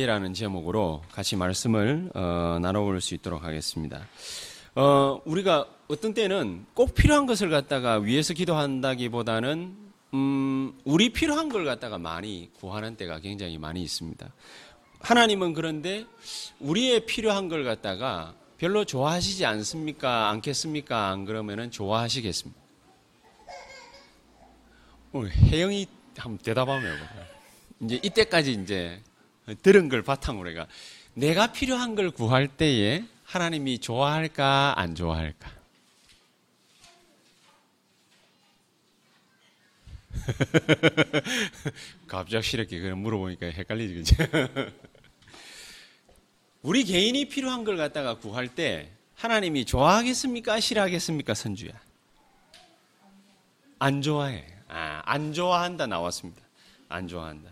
라는 제목으로 같이 말씀을 어, 나눠볼 수 있도록 하겠습니다. 어, 우리가 어떤 때는 꼭 필요한 것을 갖다가 위해서 기도한다기보다는 음, 우리 필요한 걸 갖다가 많이 구하는 때가 굉장히 많이 있습니다. 하나님은 그런데 우리의 필요한 걸 갖다가 별로 좋아하시지 않습니까? 않겠습니까? 안 그러면은 좋아하시겠습니까? 오늘 혜영이 한번 대답하면. 이제 이때까지 이제 들은 걸 바탕으로 해가 내가 필요한 걸 구할 때에 하나님이 좋아할까 안 좋아할까? 갑작스럽게 그냥 물어보니까 헷갈리지 그지? 우리 개인이 필요한 걸 갖다가 구할 때 하나님이 좋아하겠습니까? 싫어하겠습니까? 선주야. 안 좋아해. 아, 안 좋아한다 나왔습니다. 안 좋아한다.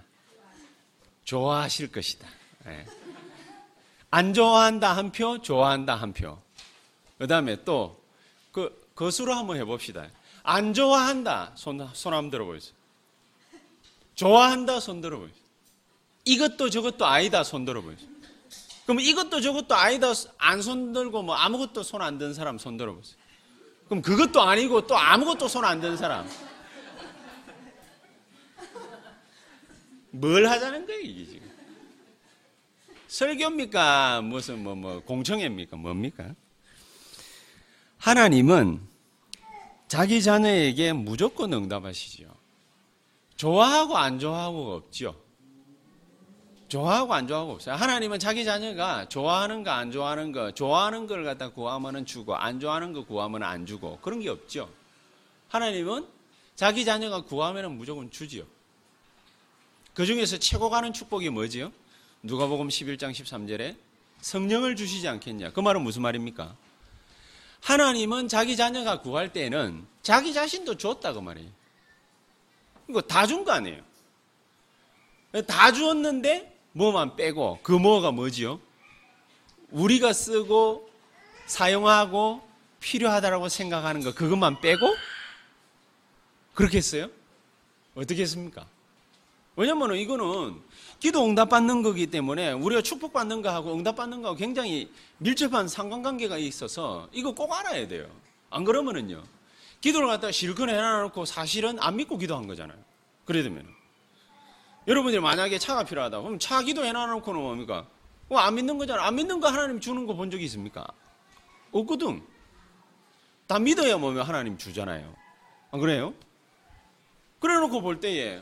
좋아하실 것이다. 네. 안 좋아한다 한 표, 좋아한다 한 표. 그 다음에 또, 그, 거수로 한번 해봅시다. 안 좋아한다. 손, 손 한번 들어보세요. 좋아한다. 손 들어보세요. 이것도 저것도 아니다. 손 들어보세요. 그럼 이것도 저것도 아니다. 안 손 들고 뭐 아무것도 손 안 든 사람 손 들어보세요. 그럼 그것도 아니고 또 아무것도 손 안 든 사람. 뭘 하자는 거예요, 이게 지금? 설교입니까? 무슨, 뭐, 뭐, 공청회입니까? 뭡니까? 하나님은 자기 자녀에게 무조건 응답하시죠. 좋아하고 안 좋아하고가 없죠. 좋아하고 안 좋아하고 없어요. 하나님은 자기 자녀가 좋아하는 거, 안 좋아하는 거, 좋아하는 걸 갖다 구하면은 주고, 안 좋아하는 거 구하면 안 주고, 그런 게 없죠. 하나님은 자기 자녀가 구하면은 무조건 주지요. 그 중에서 최고 가는 축복이 뭐지요? 누가복음 11장 13절에 성령을 주시지 않겠냐. 그 말은 무슨 말입니까? 하나님은 자기 자녀가 구할 때는 자기 자신도 줬다고 말이에요. 이거 다 준 거 아니에요. 다 주었는데 뭐만 빼고 그 뭐가 뭐지요? 우리가 쓰고 사용하고 필요하다라고 생각하는 거 그것만 빼고 그렇게 했어요? 어떻게 했습니까? 왜냐면 이거는 기도 응답받는 거기 때문에 우리가 축복받는 거하고 응답받는 거하고 굉장히 밀접한 상관관계가 있어서 이거 꼭 알아야 돼요. 안 그러면은요. 기도를 갖다가 실컷 해놔놓고 사실은 안 믿고 기도한 거잖아요. 그래 되면 여러분들이 만약에 차가 필요하다. 그럼 차 기도 해놔놓고는 뭡니까? 안 믿는 거잖아. 안 믿는 거 하나님 주는 거 본 적이 있습니까? 없거든. 다 믿어야 뭐면 하나님 주잖아요. 안 그래요? 그래 놓고 볼 때에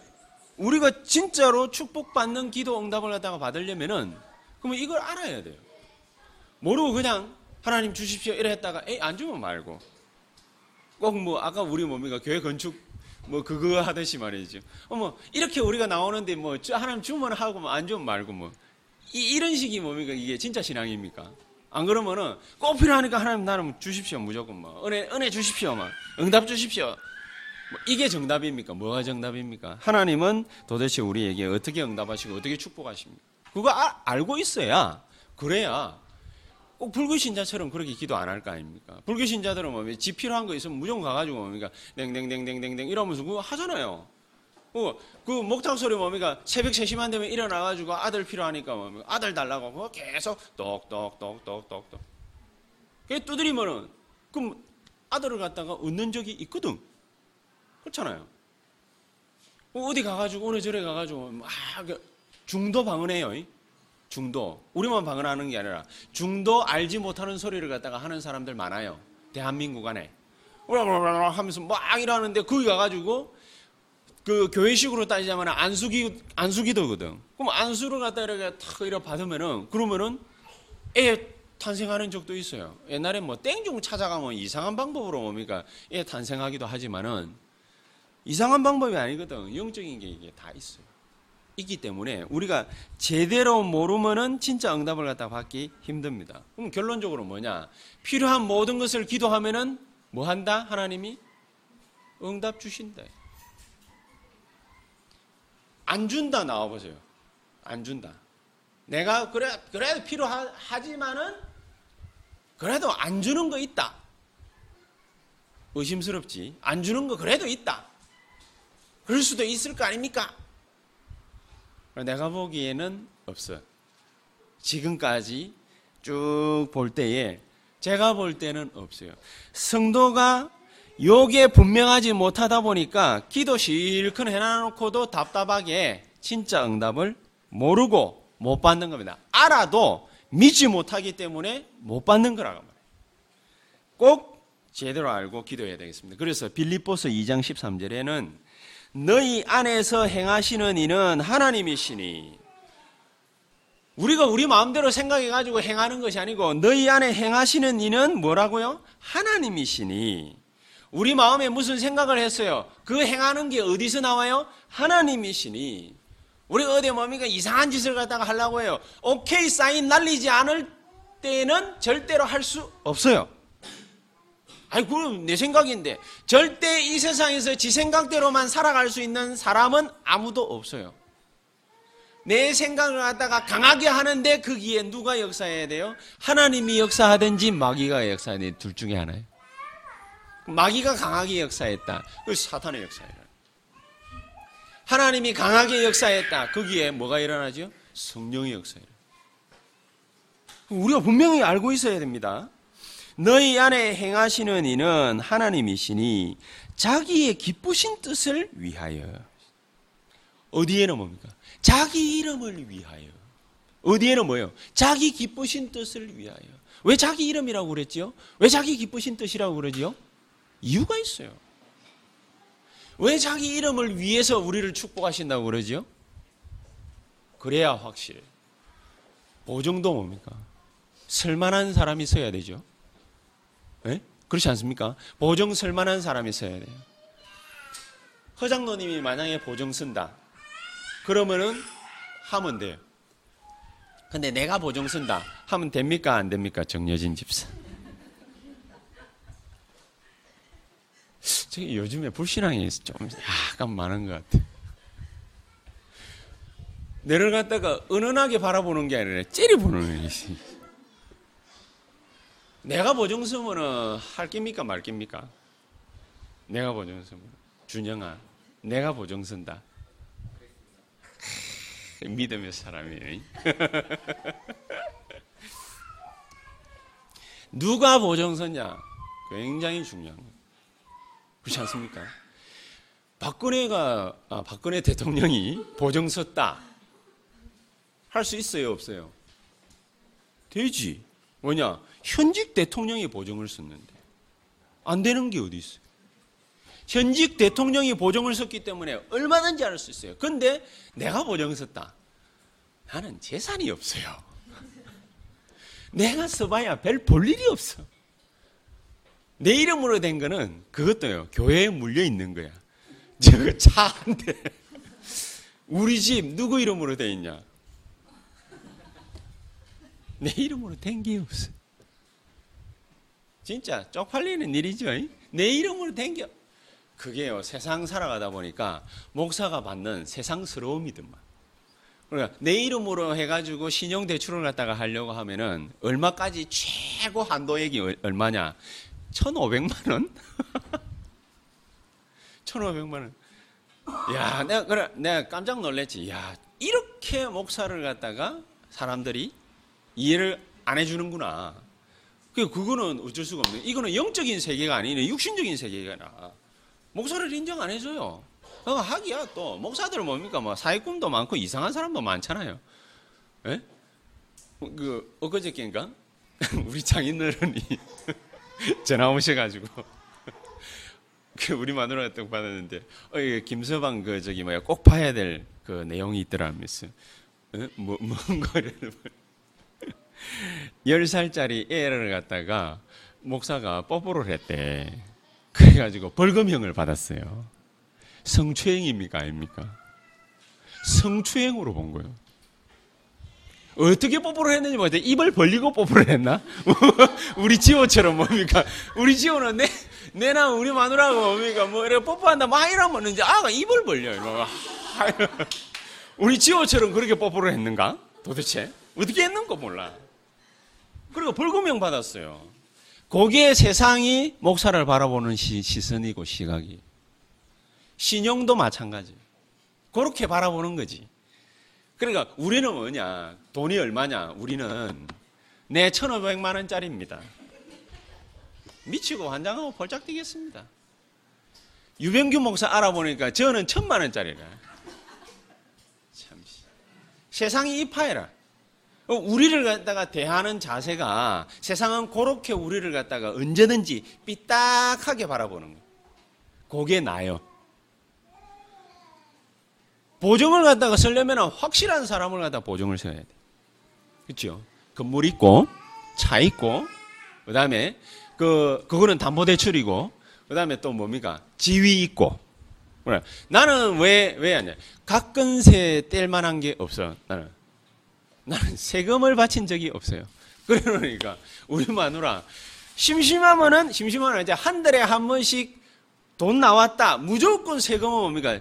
우리가 진짜로 축복받는 기도 응답을 갖다가 받으려면은 그러면 이걸 알아야 돼요. 모르고 그냥 하나님 주십시오 이래 했다가 에이 안 주면 말고 꼭 뭐 아까 우리 뭡니까 교회 건축 뭐 그거 하듯이 말이죠. 어머 이렇게 우리가 나오는데 뭐 하나님 주면 하고 뭐안 주면 말고 뭐 이, 런 식이 뭡니까 이게 진짜 신앙입니까? 안 그러면은 꼭 필요하니까 하나님 나는 주십시오 무조건 뭐 은혜 은혜 주십시오 막 응답 주십시오 뭐 이게 정답입니까? 뭐가 정답입니까? 하나님은 도대체 우리에게 어떻게 응답하시고 어떻게 축복하십니까? 그거 아, 알고 있어야 그래야 꼭 불교신자처럼 그렇게 기도 안 할 거 아닙니까? 불교신자들은 뭐, 집 필요한 거 있으면 무조건 가가지고 뭡니까? 냉냉냉냉냉냉 이러면서 그거 하잖아요. 그, 그 목탁 소리 뭡니까? 새벽 3시만 되면 일어나가지고 아들 필요하니까 뭡니까? 아들 달라고 그거 계속 똑똑똑똑똑똑. 그게 두드리면은, 그럼 아들을 갖다가 얻는 적이 있거든. 그렇잖아요. 어디 가가지고 어느 절에 가가지고 막 중도 방언해요. 중도 우리만 방언하는 게 아니라 중도 알지 못하는 소리를 갖다가 하는 사람들 많아요. 대한민국 안에 하면서 막 이러는데 거기 가가지고 그 교회식으로 따지자면 안수기 안수기도거든. 그럼 안수를 갖다 이렇게 탁 이렇게 받으면은 그러면은 애 탄생하는 적도 있어요. 옛날에 뭐 땡중 찾아가면 이상한 방법으로 뭡니까 애 탄생하기도 하지만은 이상한 방법이 아니거든. 영적인 게 이게 다 있어요. 있기 때문에 우리가 제대로 모르면은 진짜 응답을 갖다 받기 힘듭니다. 그럼 결론적으로 뭐냐? 필요한 모든 것을 기도하면은 뭐 한다? 하나님이 응답 주신다. 안 준다 나와 보세요. 안 준다. 내가 그래 그래도 필요하지만은 그래도 안 주는 거 있다. 의심스럽지. 안 주는 거 그래도 있다. 그럴 수도 있을 거 아닙니까? 내가 보기에는 없어요. 지금까지 쭉 볼 때에 제가 볼 때는 없어요. 성도가 요게 분명하지 못하다 보니까 기도 실컷 해놔놓고도 답답하게 진짜 응답을 모르고 못 받는 겁니다. 알아도 믿지 못하기 때문에 못 받는 거라고 말해요. 꼭 제대로 알고 기도해야 되겠습니다. 그래서 빌립보서 2장 13절에는 너희 안에서 행하시는 이는 하나님이시니 우리가 우리 마음대로 생각해 가지고 행하는 것이 아니고 너희 안에 행하시는 이는 뭐라고요? 하나님이시니 우리 마음에 무슨 생각을 했어요? 그 행하는 게 어디서 나와요? 하나님이시니 우리 어디 뭡니까 이상한 짓을 갖다가 하려고 해요. 오케이 사인 날리지 않을 때는 절대로 할 수 없어요. 아이 그럼 내 생각인데 절대 이 세상에서 지 생각대로만 살아갈 수 있는 사람은 아무도 없어요. 내 생각을 갖다가 강하게 하는데 거기에 그 누가 역사해야 돼요? 하나님이 역사하든지 마귀가 돼. 둘 중에 하나예요. 마귀가 강하게 역사했다. 그 사탄의 역사예요. 하나님이 강하게 역사했다. 거기에 뭐가 일어나죠? 성령의 역사예요. 우리가 분명히 알고 있어야 됩니다. 너희 안에 행하시는 이는 하나님이시니 자기의 기쁘신 뜻을 위하여. 어디에는 뭡니까? 자기 이름을 위하여. 어디에는 뭐예요? 자기 기쁘신 뜻을 위하여. 왜 자기 이름이라고 그랬지요? 왜 자기 기쁘신 뜻이라고 그러지요? 이유가 있어요. 왜 자기 이름을 위해서 우리를 축복하신다고 그러지요? 그래야 확실해. 보정도 뭡니까? 설만한 사람이 써야 되죠. 네? 그렇지 않습니까? 보정 설만한 사람이 써야 돼요. 허장노님이 만약에 보정 쓴다. 그러면은 하면 돼요. 근데 내가 보정 쓴다. 하면 됩니까? 안 됩니까? 정여진 집사. 저 요즘에 불신앙이 좀 약간 많은 것 같아요. 내를 갖다가 은은하게 바라보는 게 아니라 째려보는 것이. 내가 보정 쓰면은 할 깁니까 말 깁니까? 내가 보정 쓰면 준영아, 내가 보정 쓴다. 믿음의 사람이에요. 누가 보정서냐? 굉장히 중요한 거예요. 그렇지 않습니까? 박근혜가, 아, 박근혜 대통령이 보정 섰다. 할수 있어요, 없어요? 되지. 뭐냐? 현직 대통령이 보정을 썼는데. 안 되는 게 어디 있어요? 현직 대통령이 보정을 썼기 때문에 얼마든지 할수 있어요. 근데 내가 보정 썼다. 나는 재산이 없어요. 내가 써봐야 별 볼 일이 없어. 내 이름으로 된 거는 그것도요. 교회에 물려 있는 거야. 저거 차한 대. 우리 집 누구 이름으로 돼 있냐? 내 이름으로 된 게 없어. 진짜 쪽팔리는 일이죠. 내 이름으로 된 게. 그게요. 세상 살아가다 보니까 목사가 받는 세상스러움이더만. 그러니까 내 이름으로 해가지고 신용 대출을 갖다가 하려고 하면은 얼마까지 최고 한도액이 얼마냐? 1,500만 원? 1,500만 원. 야, 내가 그래 내가 깜짝 놀랐지. 야, 이렇게 목사를 갖다가 사람들이 이해를 안 해주는구나. 그 그거는 어쩔 수가 없네. 이거는 영적인 세계가 아니네. 육신적인 세계가 목사를 인정 안 해줘요. 어, 하기야 또 목사들 뭡니까 뭐 사회꿈도 많고 이상한 사람도 많잖아요. 예? 그 엊그저께인가 우리 장인어른이 전화 오셔가지고 그 우리 마누라가 딱 받았는데 어, 김서방 그 저기 뭐야 꼭 봐야 될 그 내용이 있더라면서 어? 뭐 뭔가 열 살짜리 애를 갖다가 목사가 뽀뽀를 했대. 그래가지고 벌금형을 받았어요. 성추행입니까? 아닙니까? 성추행으로 본 거예요. 어떻게 뽀뽀를 했는지 모르겠 입을 벌리고 뽀뽀를 했나? 우리 지호처럼 뭡니까? 우리 지호는 내, 내나 우리 마누라가 뭡니까? 뭐, 이렇게 뽀뽀한다, 막 이러면 이제 아가 입을 벌려요. 우리 지호처럼 그렇게 뽀뽀를 했는가? 도대체? 어떻게 했는가 몰라. 그리고 벌금형 받았어요. 거기에 세상이 목사를 바라보는 시, 시선이고 시각이. 신용도 마찬가지. 그렇게 바라보는 거지. 그러니까 우리는 뭐냐? 돈이 얼마냐? 우리는 내 1,500만 원짜리입니다. 미치고 환장하고 펄짝 뛰겠습니다. 유병규 목사 알아보니까 저는 천만 원짜리라. 참. 세상이 이파해라. 어, 우리를 갖다가 대하는 자세가 세상은 그렇게 우리를 갖다가 언제든지 삐딱하게 바라보는 거예요. 그게 나요. 보증을 갖다가 쓰려면 확실한 사람을 갖다 보증을 써야 돼. 그렇죠? 건물 있고 차 있고 그다음에 그 그거는 담보 대출이고 그다음에 또 뭡니까? 지위 있고. 나는 왜왜 하냐? 각근세 뗄 만한 게 없어. 나는 나는 세금을 바친 적이 없어요. 그러니까 우리 마누라 심심하면은 심심하면 이제 한 달에 한 번씩 돈 나왔다. 무조건 세금은 뭡니까?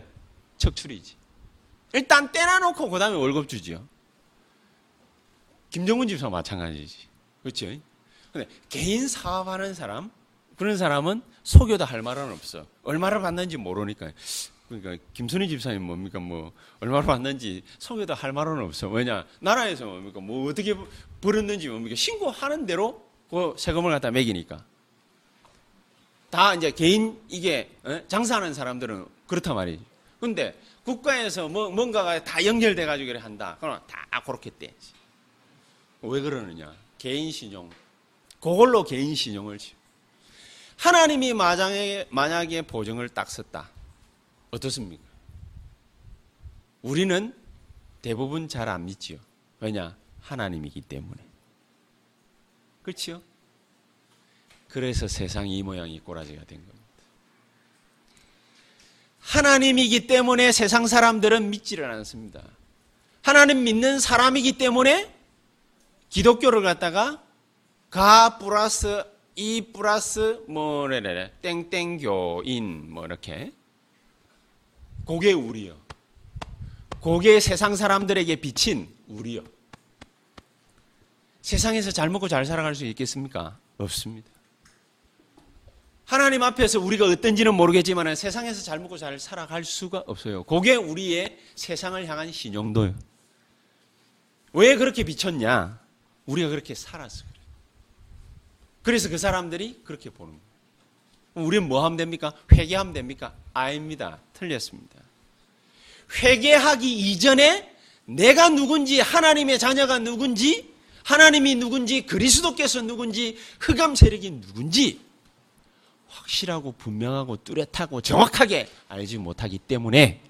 척출이지. 일단 떼놔놓고 그 다음에 월급 주지요. 김정은 집사 마찬가지지. 그렇죠? 근데 개인 사업하는 사람, 그런 사람은 속여도 할 말은 없어. 얼마를 받는지 모르니까. 그러니까 김선희 집사님 뭡니까 뭐 얼마를 받는지 속여도 할 말은 없어. 왜냐 나라에서 뭡니까 뭐 어떻게 벌었는지 뭡니까 신고하는 대로 그 세금을 갖다 매기니까. 다 이제 개인 이게 어? 장사하는 사람들은 그렇단 말이지. 근데 국가에서 뭐 뭔가가 다 연결돼 가지고 이래 한다. 그러면 다 그렇게 떼. 왜 그러느냐? 개인 신용. 그걸로 개인 신용을 지. 하나님이 만약에, 만약에 보증을 딱 썼다. 어떻습니까? 우리는 대부분 잘 안 믿지요. 왜냐? 하나님이기 때문에. 그렇지요? 그래서 세상이 이 모양이 꼬라지가 된 겁니다. 하나님이기 때문에 세상 사람들은 믿지를 않습니다. 하나님 믿는 사람이기 때문에 기독교를 갖다가 가 플러스 이 플러스 뭐래래 땡땡교인 뭐 이렇게 그게 우리요. 그게 세상 사람들에게 비친 우리요. 세상에서 잘 먹고 잘 살아갈 수 있겠습니까? 없습니다. 하나님 앞에서 우리가 어떤지는 모르겠지만 세상에서 잘 먹고 잘 살아갈 수가 없어요. 그게 우리의 세상을 향한 신용도요. 왜 그렇게 비쳤냐? 우리가 그렇게 살았어. 그래서 그 사람들이 그렇게 보는 거예요. 우리는 뭐 하면 됩니까? 회개하면 됩니까? 아닙니다. 틀렸습니다. 회개하기 이전에 내가 누군지, 하나님의 자녀가 누군지, 하나님이 누군지, 그리스도께서 누군지, 흑암 세력이 누군지, 확실하고 분명하고 뚜렷하고 정확하게 알지 못하기 때문에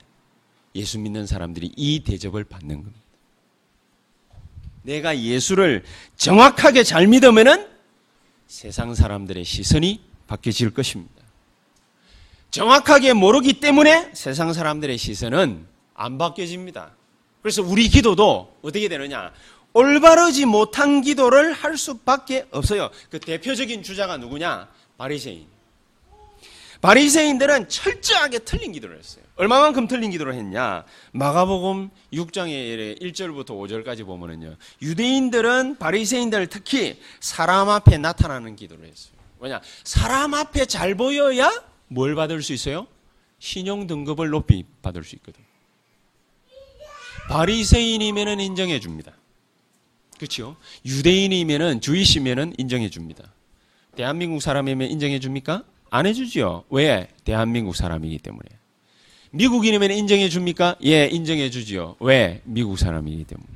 예수 믿는 사람들이 이 대접을 받는 겁니다. 내가 예수를 정확하게 잘 믿으면은 세상 사람들의 시선이 바뀌어질 것입니다. 정확하게 모르기 때문에 세상 사람들의 시선은 안 바뀌어집니다. 그래서 우리 기도도 어떻게 되느냐? 올바르지 못한 기도를 할 수밖에 없어요. 그 대표적인 주자가 누구냐? 바리새인. 바리새인들은 철저하게 틀린 기도를 했어요. 얼마만큼 틀린 기도를 했냐? 마가복음 6장의 1절부터 5절까지 보면은요. 유대인들은 바리새인들 특히 사람 앞에 나타나는 기도를 했어요. 뭐냐? 사람 앞에 잘 보여야 뭘 받을 수 있어요? 신용 등급을 높이 받을 수 있거든. 바리새인이면은 인정해 줍니다. 그렇죠? 유대인이면은 주이시면은 인정해 줍니다. 대한민국 사람이면 인정해 줍니까? 안 해주지요. 왜? 대한민국 사람이기 때문에. 미국인이면 인정해 줍니까? 예, 인정해 주지요. 왜? 미국 사람이기 때문에.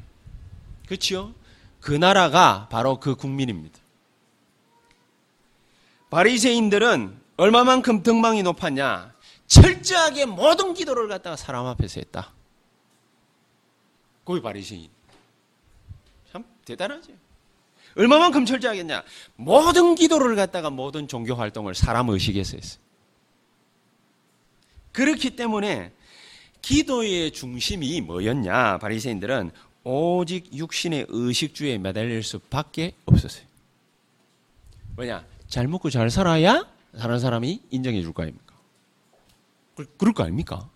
그렇지요? 그 나라가 바로 그 국민입니다. 바리새인들은 얼마만큼 등망이 높았냐? 철저하게 모든 기도를 갖다가 사람 앞에서 했다. 거기 바리새인. 참 대단하죠. 얼마만큼 철저하겠냐? 모든 기도를 갖다가 모든 종교 활동을 사람 의식에서 했어요. 그렇기 때문에 기도의 중심이 뭐였냐? 바리새인들은 오직 육신의 의식주에 매달릴 수밖에 없었어요. 뭐냐? 잘 먹고 잘 살아야 다른 사람이 인정해 줄 거 아닙니까? 그럴 거 아닙니까?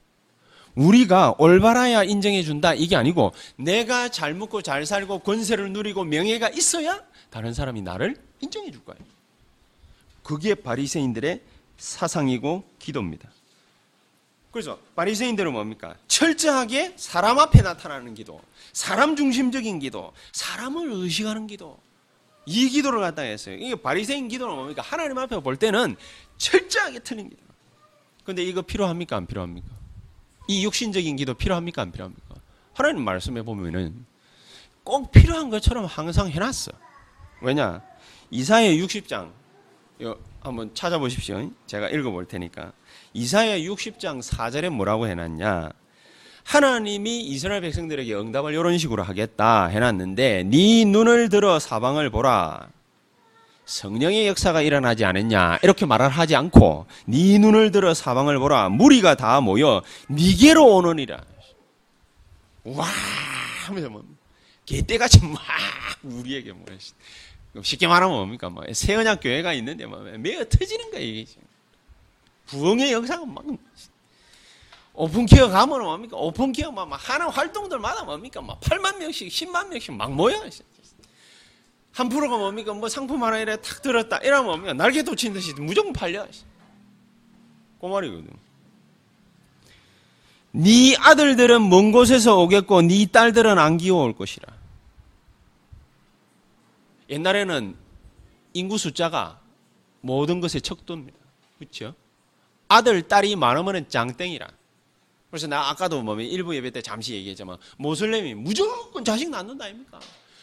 우리가 올바라야 인정해 준다 이게 아니고 내가 잘 먹고 잘 살고 권세를 누리고 명예가 있어야 다른 사람이 나를 인정해 줄 거예요. 그게 바리새인들의 사상이고 기도입니다. 그래서 바리새인들은 뭡니까? 철저하게 사람 앞에 나타나는 기도, 사람 중심적인 기도, 사람을 의식하는 기도. 이 기도를 갖다 했어요. 이게 바리새인 기도는 뭡니까? 하나님 앞에 볼 때는 철저하게 틀린 기도. 근데 이거 필요합니까? 안 필요합니까? 이 육신적인 기도 필요합니까? 안 필요합니까? 하나님 말씀해 보면은 꼭 필요한 것처럼 항상 해놨어. 왜냐? 이사야 60장 이거 한번 찾아보십시오. 제가 읽어볼 테니까. 이사야 60장 4절에 뭐라고 해놨냐? 하나님이 이스라엘 백성들에게 응답을 이런 식으로 하겠다 해놨는데 네 눈을 들어 사방을 보라. 성령의 역사가 일어나지 않았냐? 이렇게 말을 하지 않고 네 눈을 들어 사방을 보라. 무리가 다 모여 네게로 오느니라. 와 하면서 뭐 개떼같이 막 우리에게 뭐 쉽게 말하면 뭡니까? 뭐 새언약 교회가 있는데 뭐 매어 터지는 거야 이게 부흥의 영상은 막 오픈키어 가면 뭡니까 오픈키어 막 하는 활동들마다 뭡니까 막 8만 명씩 10만 명씩 막 모여 한 프로가 뭡니까? 뭐 상품 하나 이래 탁 들었다. 이러면 뭡니까? 날개 돋친 듯이 무조건 팔려. 그 말이거든. 네 아들들은 먼 곳에서 오겠고 네 딸들은 안 기어올 것이라. 옛날에는 인구 숫자가 모든 것의 척도입니다. 그렇죠? 아들, 딸이 많으면 짱땡이라. 그래서 나 아까도 뭐 일부 예배 때 잠시 얘기했지만 모슬렘이 무조건 자식 낳는다 아닙니까?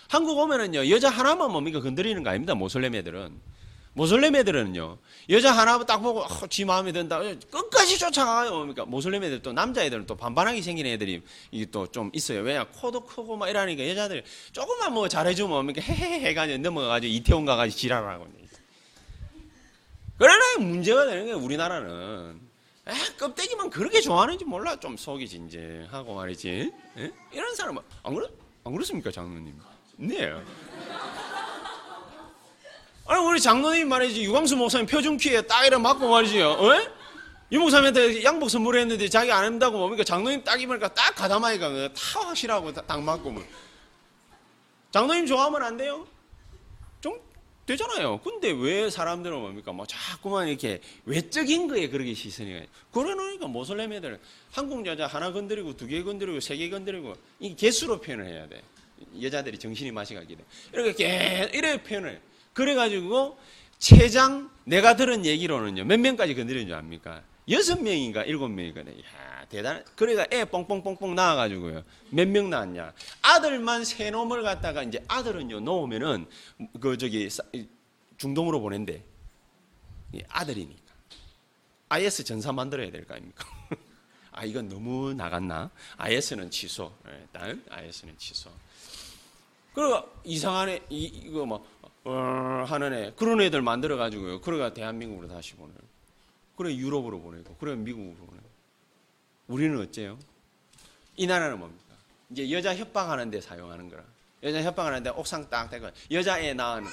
한국 오면은요, 여자 하나만 뭡니까? 건드리는 거 아닙니다. 모슬렘 애들은. 모슬렘 애들은요, 여자 하나 딱 보고, 어, 지 마음에 든다. 끝까지 쫓아가요. 뭡니까? 모슬렘 애들 또, 남자 애들은 또 반반하게 생긴 애들이 이게 또 좀 있어요. 왜냐? 코도 크고 막 이러니까 여자들이 조금만 뭐 잘해주면 뭡니까? 헤헤헤 해가지고 넘어가가지고 이태원 가가지고 지랄하고. 그러나 문제가 되는 게 우리나라는. 에, 껍데기만 그렇게 좋아하는지 몰라. 좀 속이 진지하고 말이지. 에? 이런 사람은, 안 그렇, 안 그렇습니까, 장로님? 네. 아니 우리 장로님 말이지 유광수 목사님 표준 키에 딱 이래 맞고 말이지요. 어? 이 목사님한테 양복 선물했는데 자기 안 한다고 뭡니까? 장로님 딱 입으니까 딱 가다마이가 다 확실하고 딱 맞고 뭐. 장로님 좋아하면 안 돼요? 좀 되잖아요. 근데 왜 사람들은 뭡니까? 뭐 자꾸만 이렇게 외적인 거에 그렇게 시선이 가요. 그래 놓으니까 모슬렘 애들 한국 여자 하나 건드리고 두 개 건드리고 세 개 건드리고 이 개수로 표현을 해야 돼. 여자들이 정신이 맛이 가게 돼. 이렇게 이래 표현을. 그래가지고 최장 내가 들은 얘기로는요 몇 명까지 건드린 줄 압니까? 여섯 명인가 일곱 명인가. 야 대단. 그래가 애 뽕뽕뽕뽕 낳아가지고요 몇 명 낳았냐? 아들만 세 놈을 갖다가 이제 아들은요 놓으면은 그 저기 중동으로 보낸대. 아들이니까. IS 전사 만들어야 될 거 아닙니까? 아 이건 너무 나갔나? IS는 취소. 일단 IS는 취소. 그러고 이상한 애, 이, 이거 뭐, 어, 하는 애, 그런 애들 만들어 가지고요. 그러가 대한민국으로 다시 보내요. 그래 유럽으로 보내고, 그래 미국으로 보내고. 우리는 어째요? 이 나라는 뭡니까? 이제 여자 협박하는 데 사용하는 거라. 여자 협박하는데 옥상 딱 대고, 여자애 낳은, 어?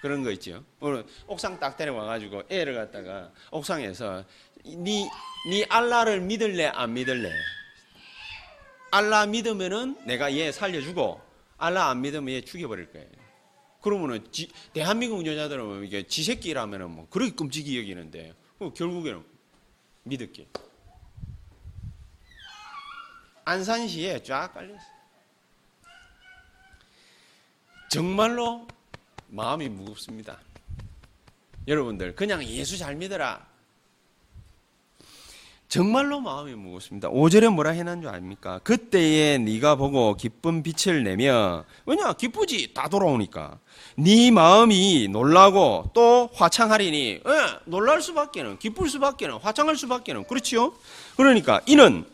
그런 거 있죠. 오늘 옥상 딱 데려와가지고 애를 갖다가 옥상에서 니, 니 알라를 믿을래, 안 믿을래? 알라 믿으면은 내가 얘 살려주고, 알라 안 믿으면 얘 죽여버릴 거예요. 그러면은 지, 대한민국 여자들은 뭐 이게 지새끼라면은 뭐 그렇게 끔찍이 여기는데 결국에는 믿을게. 안산시에 쫙 깔렸어. 정말로 마음이 무겁습니다. 여러분들 그냥 예수 잘 믿어라. 정말로 마음이 무겁습니다. 5절에 뭐라 해놓은 줄 아닙니까? 그때에 네가 보고 기쁜 빛을 내며 왜냐 기쁘지 다 돌아오니까 네 마음이 놀라고 또 화창하리니 예, 놀랄 수밖에는 기쁠 수밖에는 화창할 수밖에는 그렇지요? 그러니까 이는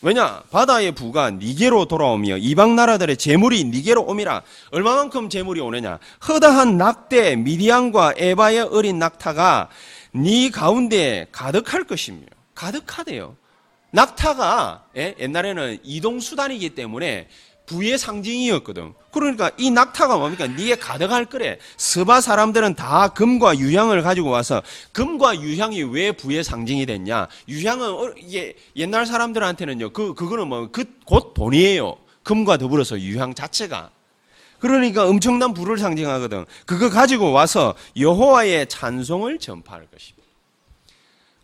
왜냐 바다의 부가 니게로 돌아오며 이방 나라들의 재물이 니게로 오미라 얼마만큼 재물이 오느냐 허다한 낙대 미디안과 에바의 어린 낙타가 네 가운데 가득할 것이며 가득하대요. 낙타가 예? 옛날에는 이동 수단이기 때문에 부의 상징이었거든. 그러니까 이 낙타가 뭡니까? 니에 가득할 거래. 서바 사람들은 다 금과 유향을 가지고 와서 금과 유향이 왜 부의 상징이 됐냐? 유향은 어, 이게 옛날 사람들한테는요. 그 그거는 뭐 그 곧 돈이에요. 금과 더불어서 유향 자체가. 그러니까 엄청난 부를 상징하거든. 그거 가지고 와서 여호와의 찬송을 전파할 것입니다.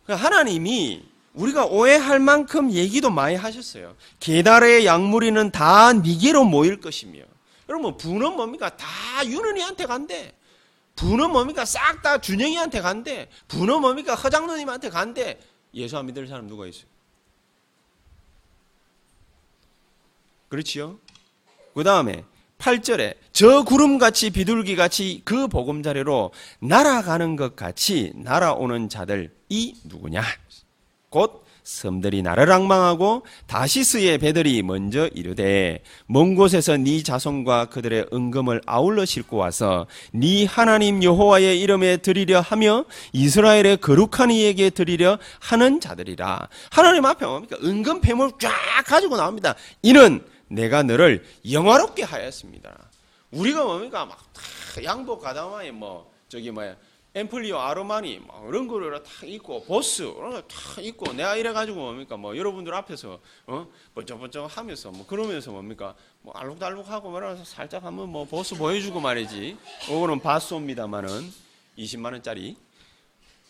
그러니까 하나님이 우리가 오해할 만큼 얘기도 많이 하셨어요. 계달의 약물이는 다 니게로 모일 것이며. 여러분, 부는 뭡니까? 다 윤은이한테 간대. 부는 뭡니까? 싹 다 준영이한테 간대. 부는 뭡니까? 허장로님한테 간대. 예수 안 믿을 사람 누가 있어요? 그렇지요? 그 다음에 8절에 저 구름같이 비둘기같이 그 보금자리로 날아가는 것 같이 날아오는 자들이 누구냐? 곧 섬들이 나를 악망하고 다시스의 배들이 먼저 이르되 먼 곳에서 네 자손과 그들의 은금을 아울러 싣고 와서 네 하나님 여호와의 이름에 드리려 하며 이스라엘의 거룩한 이에게 드리려 하는 자들이라. 하나님 앞에 뭡니까? 은금 폐물 쫙 가지고 나옵니다. 이는 내가 너를 영화롭게 하였습니다. 우리가 뭡니까? 막 양복 가다마에 뭐 저기 뭐야 앰플리오 아로마니 뭐 이런 거를 다 입고 보스 이런 거 다 입고 내가 이래 가지고 뭡니까? 뭐 여러분들 앞에서 어? 번쩍번쩍 하면서 뭐 그러면서 뭡니까? 뭐 알록달록하고 말아서 살짝 한번 뭐 보스 보여주고 말이지. 이거는 바쏘입니다만은 20만 원짜리.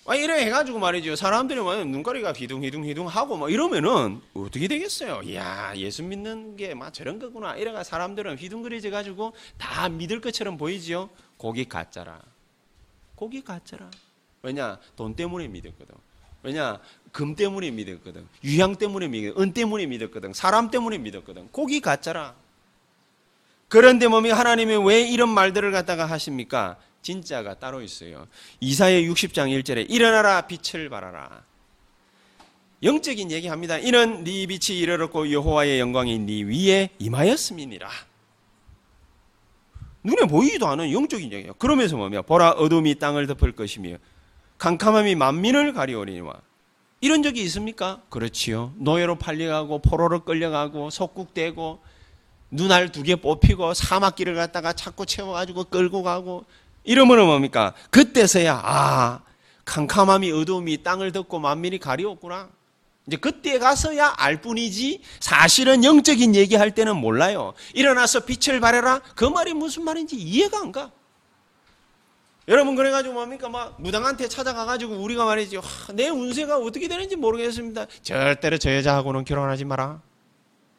아 이래 해가지고 말이죠. 사람들이 뭐 눈가리가 휘둥휘둥휘둥 하고 뭐 이러면은 어떻게 되겠어요? 이야 예수 믿는 게 막 저런 거구나. 이래가 사람들은 휘둥그레져 가지고 다 믿을 것처럼 보이지요? 고기 가짜라. 고기 가짜라. 왜냐? 돈 때문에 믿었거든. 왜냐? 금 때문에 믿었거든. 유향 때문에 믿었거든. 은 때문에 믿었거든. 사람 때문에 믿었거든. 고기 가짜라. 그런데 몸이 하나님이 왜 이런 말들을 갖다가 하십니까? 진짜가 따로 있어요. 이사야 60장 1절에 일어나라 빛을 발하라. 영적인 얘기합니다. 이는 네 빛이 이르렀고 여호와의 영광이 네 위에 임하였음이니라. 눈에 보이지도 않은 영적인 얘기예요. 그러면서 뭐냐? 보라 어둠이 땅을 덮을 것이며 캄캄함이 만민을 가리오리니와 이런 적이 있습니까? 그렇지요. 노예로 팔려가고 포로로 끌려가고 속국되고 눈알 두 개 뽑히고 사막길을 갔다가 찾고 채워가지고 끌고 가고 이러면 뭡니까? 그때서야 아 캄캄함이 어둠이 땅을 덮고 만민이 가리웠구나. 이제 그때 가서야 알 뿐이지 사실은 영적인 얘기할 때는 몰라요. 일어나서 빛을 발해라. 그 말이 무슨 말인지 이해가 안 가. 여러분 그래가지고 뭡니까 막 무당한테 찾아가가지고 우리가 말이지 하, 내 운세가 어떻게 되는지 모르겠습니다. 절대로 저 여자하고는 결혼하지 마라.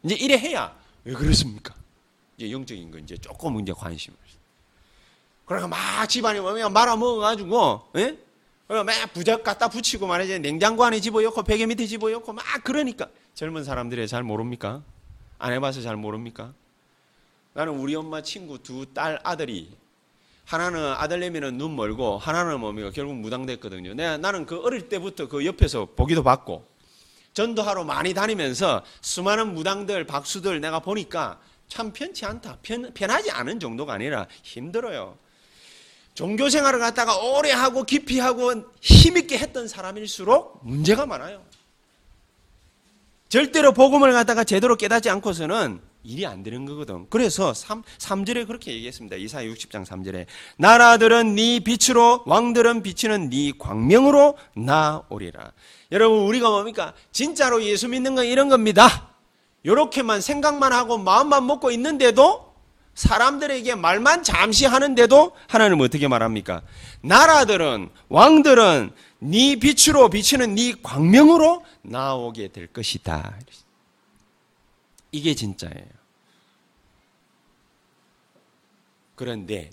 이제 이래 해야 왜 그렇습니까? 이제 영적인 거 이제 조금 이제 관심을. 그러니까 막 집안에 뭡니까 말아먹어가지고 예? 막 부적 갖다 붙이고 말이지 냉장고 안에 집어넣고 베개 밑에 집어넣고 막 그러니까 젊은 사람들이 잘 모릅니까? 안 해봐서 잘 모릅니까? 나는 우리 엄마 친구 두 딸 아들이 하나는 아들내미는 눈 멀고 하나는 뭡니까 결국 무당됐거든요. 내가 나는 그 어릴 때부터 그 옆에서 보기도 받고 전도하러 많이 다니면서 수많은 무당들 박수들 내가 보니까 참 편치 않다. 편, 편하지 않은 정도가 아니라 힘들어요. 종교 생활을 갖다가 오래 하고 깊이 하고 힘있게 했던 사람일수록 문제가 많아요. 절대로 복음을 갖다가 제대로 깨닫지 않고서는 일이 안 되는 거거든. 그래서 3, 3절에 그렇게 얘기했습니다. 이사 60장 3절에 나라들은 네 빛으로 왕들은 비치는 네 광명으로 나오리라. 여러분 우리가 뭡니까? 진짜로 예수 믿는 건 이런 겁니다. 이렇게만 생각만 하고 마음만 먹고 있는데도 사람들에게 말만 잠시 하는데도 하나님은 어떻게 말합니까? 나라들은 왕들은 네 빛으로 비치는 네 광명으로 나오게 될 것이다. 이게 진짜예요. 그런데